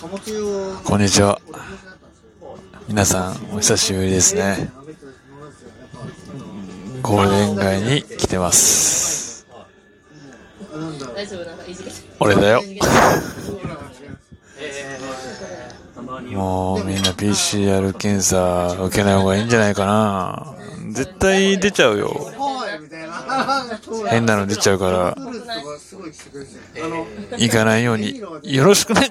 こんにちは。皆さん、お久しぶりですね。ゴールデン街に来てます。俺だよ。もうみんな PCR 検査受けない方がいいんじゃないかな。絶対出ちゃうよ。変なの出ちゃうから、行かないようによろしくね。